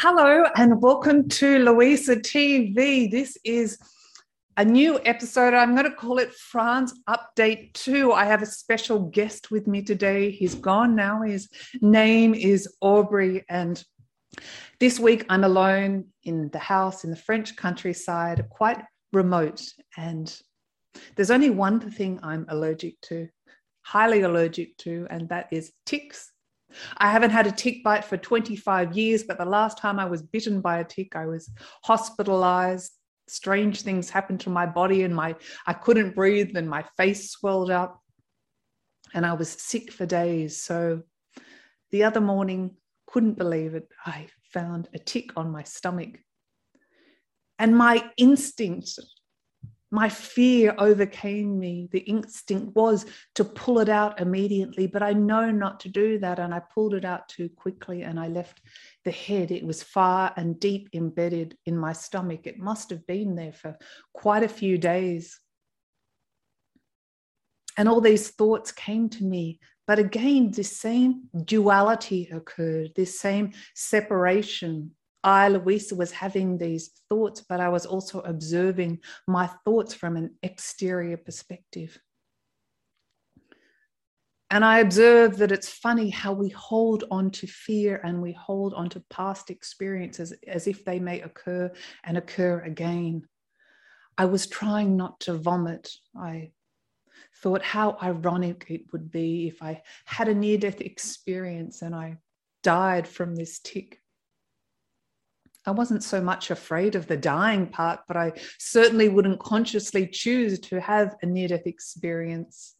Hello and welcome to Louisa TV. This is a new episode. I'm going to call it France Update 2. I have a special guest with me today. He's gone now. His name is Aubrey. And this week I'm alone in the house in the French countryside, quite remote. And there's only one thing I'm allergic to, highly allergic to, and that is ticks I haven't had a tick bite for 25 years, but the last time I was bitten by a tick, I was hospitalized. Strange things happened to my body and my I couldn't breathe and my face swelled up and I was sick for days. So the other morning, couldn't believe it, I found a tick on my stomach. And my instinct my fear overcame me. The instinct was to pull it out immediately, but I know not to do that. And I pulled it out too quickly and I left the head. It was far and deep embedded in my stomach. It must have been there for quite a few days. And all these thoughts came to me. But again, this same duality occurred, this same separation I, Louisa, was having these thoughts, but I was also observing my thoughts from an exterior perspective. And I observed that it's funny how we hold on to fear and we hold on to past experiences as if they may occur and occur again. I was trying not to vomit. I thought how ironic it would be if I had a near death experience and I died from this tick. I wasn't so much afraid of the dying part, but I certainly wouldn't consciously choose to have a near death experience.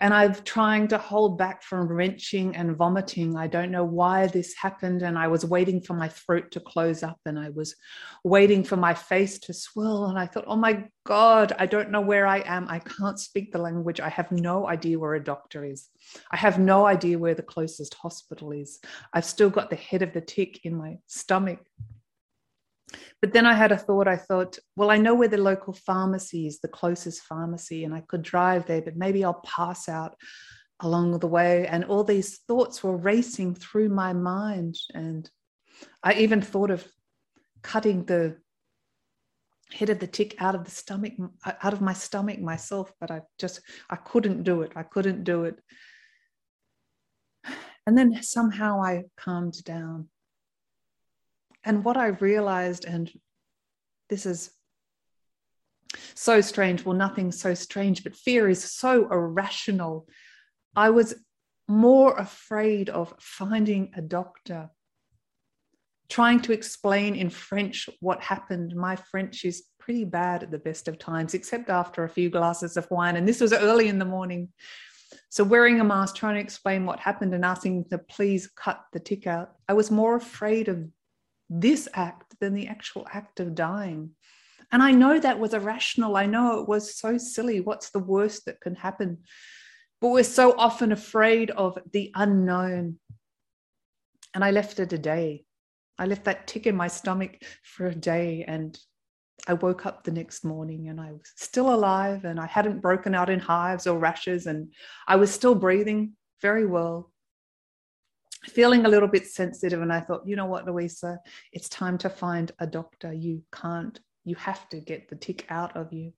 And I'm trying to hold back from wrenching and vomiting. I don't know why this happened. And I was waiting for my throat to close up and I was waiting for my face to swell. And I thought, oh my God, I don't know where I am. I can't speak the language. I have no idea where a doctor is. I have no idea where the closest hospital is. I've still got the head of the tick in my stomach. But then I had a thought. I thought, well, I know where the local pharmacy is, the closest pharmacy, and I could drive there, but maybe I'll pass out along the way. And all these thoughts were racing through my mind. And I even thought of cutting the head of the tick out of the stomach, uh, out of my stomach myself, but I just, I couldn't do it. I couldn't do it. And then somehow I calmed down and what I realized, and this is so strange, well, nothing's so strange, but fear is so irrational. I was more afraid of finding a doctor, trying to explain in French what happened. My French is pretty bad at the best of times, except after a few glasses of wine. And this was early in the morning. So, wearing a mask, trying to explain what happened and asking to please cut the tick out, I was more afraid of this act than the actual act of dying. And I know that was irrational. I know it was so silly. What's the worst that can happen? But we're so often afraid of the unknown. And I left it a day. I left that tick in my stomach for a day. And I woke up the next morning and I was still alive and I hadn't broken out in hives or rashes. And I was still breathing very well feeling a little bit sensitive and i thought you know what louisa? It's time to find a doctor. You can't you have to get the tick out of you.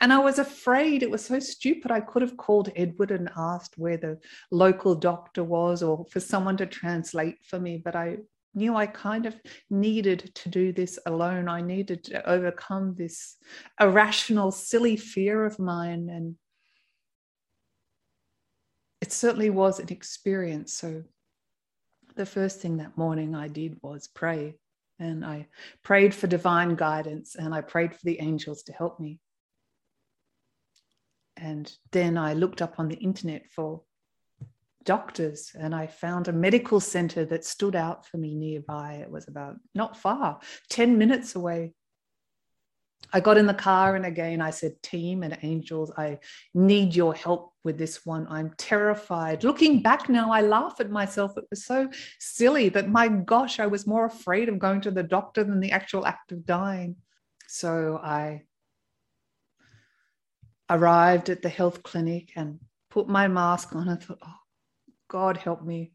And i was afraid. It was so stupid. I could have called edward and asked where the local doctor was or for someone to translate for me but i knew i kind of needed to do this alone. I needed to overcome this irrational silly fear of mine and it certainly was an experience so the first thing that morning I did was pray. And I prayed for divine guidance and I prayed for the angels to help me. And then I looked up on the internet for doctors and I found a medical center that stood out for me nearby. It was about not far, 10 minutes away. I got in the car and again I said, Team and angels, I need your help with this one. I'm terrified. Looking back now, I laugh at myself. It was so silly that my gosh, I was more afraid of going to the doctor than the actual act of dying. So I arrived at the health clinic and put my mask on and thought, oh, God help me.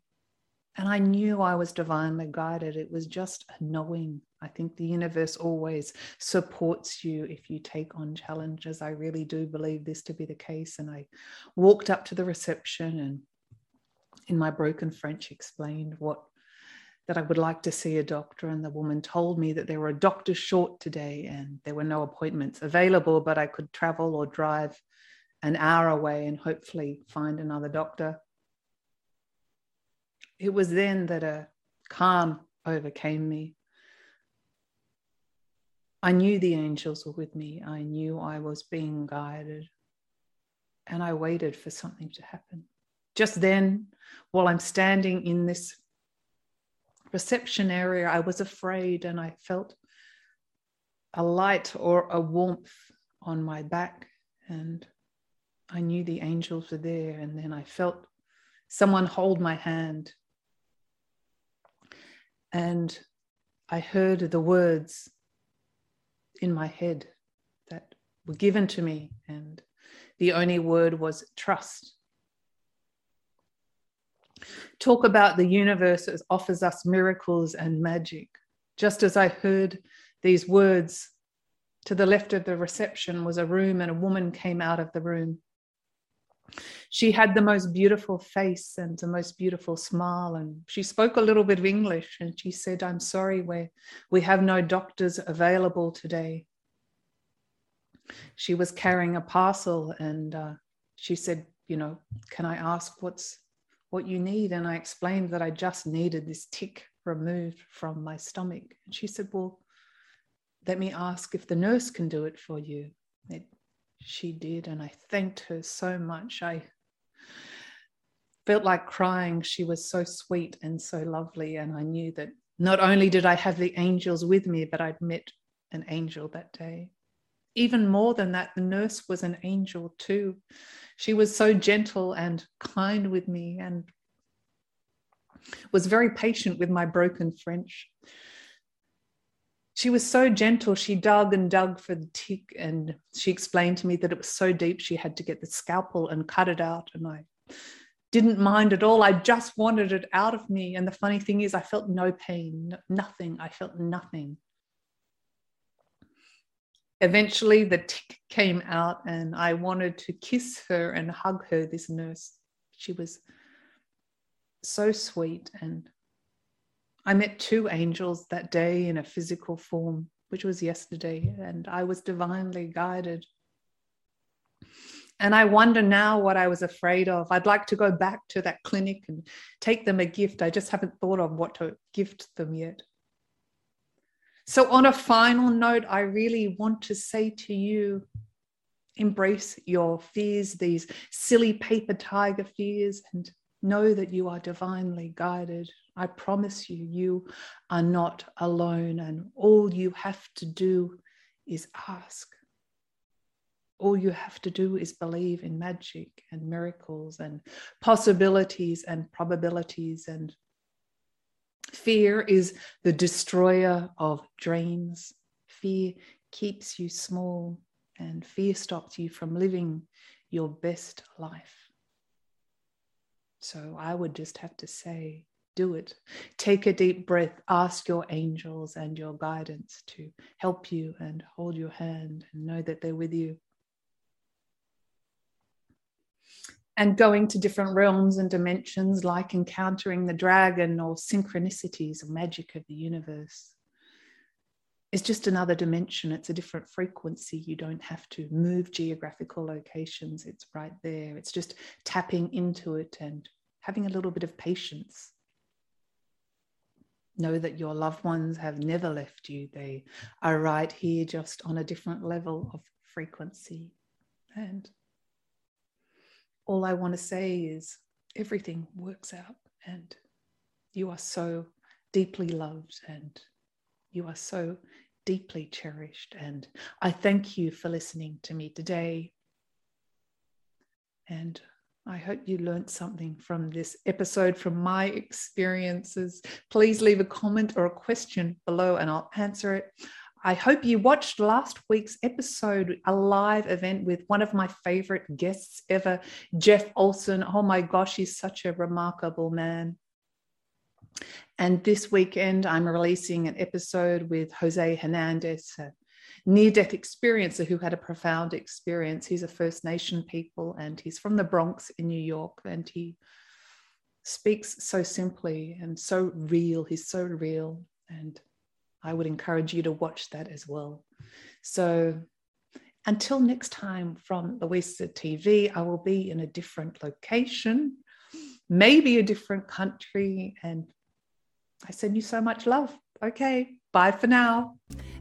And I knew I was divinely guided. It was just a knowing. I think the universe always supports you if you take on challenges. I really do believe this to be the case. And I walked up to the reception and in my broken French explained what that I would like to see a doctor. And the woman told me that there were doctors short today and there were no appointments available, but I could travel or drive an hour away and hopefully find another doctor. It was then that a calm overcame me. I knew the angels were with me. I knew I was being guided. And I waited for something to happen. Just then, while I'm standing in this reception area, I was afraid and I felt a light or a warmth on my back. And I knew the angels were there. And then I felt someone hold my hand and I heard the words in my head that were given to me, and the only word was trust. Talk about the universe as offers us miracles and magic. Just as I heard these words, to the left of the reception was a room, and a woman came out of the room. She had the most beautiful face and the most beautiful smile, and she spoke a little bit of English. And she said, "I'm sorry, we we have no doctors available today." She was carrying a parcel, and uh, she said, "You know, can I ask what's what you need?" And I explained that I just needed this tick removed from my stomach. And she said, "Well, let me ask if the nurse can do it for you." It she did. And I thanked her so much. I felt like crying. She was so sweet and so lovely. And I knew that not only did I have the angels with me, but I'd met an angel that day. Even more than that, the nurse was an angel too. She was so gentle and kind with me and was very patient with my broken French she was so gentle. She dug and dug for the tick, and she explained to me that it was so deep she had to get the scalpel and cut it out. And I didn't mind at all. I just wanted it out of me. And the funny thing is, I felt no pain, nothing. I felt nothing. Eventually, the tick came out, and I wanted to kiss her and hug her, this nurse. She was so sweet and I met two angels that day in a physical form, which was yesterday, and I was divinely guided. And I wonder now what I was afraid of. I'd like to go back to that clinic and take them a gift. I just haven't thought of what to gift them yet. So, on a final note, I really want to say to you embrace your fears, these silly paper tiger fears, and know that you are divinely guided I promise you, you are not alone, and all you have to do is ask. All you have to do is believe in magic and miracles and possibilities and probabilities. And fear is the destroyer of dreams. Fear keeps you small, and fear stops you from living your best life. So I would just have to say, do it. Take a deep breath, ask your angels and your guidance to help you and hold your hand and know that they're with you. And going to different realms and dimensions, like encountering the dragon or synchronicities or magic of the universe, is just another dimension. It's a different frequency. You don't have to move geographical locations, it's right there. It's just tapping into it and having a little bit of patience know that your loved ones have never left you. They are right here, just on a different level of frequency. And all I want to say is everything works out and you are so deeply loved and you are so deeply cherished. And I thank you for listening to me today. And I hope you learned something from this episode, from my experiences. Please leave a comment or a question below and I'll answer it. I hope you watched last week's episode, a live event with one of my favorite guests ever, Jeff Olsen. Oh my gosh, he's such a remarkable man. And this weekend, I'm releasing an episode with Jose Hernandez, near death experiencer who had a profound experience. He's a First Nation people and he's from the Bronx in New York. And he speaks so simply and so real. He's so real. And I would encourage you to watch that as well. So until next time from Louisa TV, I will be in a different location, maybe a different country, and I send you so much love. Okay, bye for now.